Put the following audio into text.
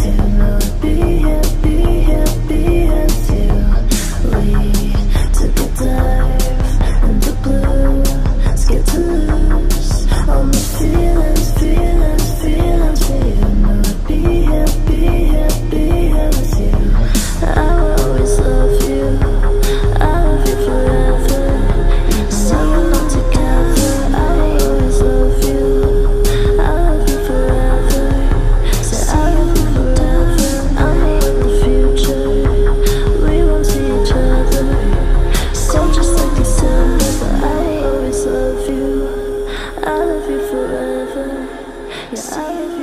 Soon I'll be here love you forever. Yeah, I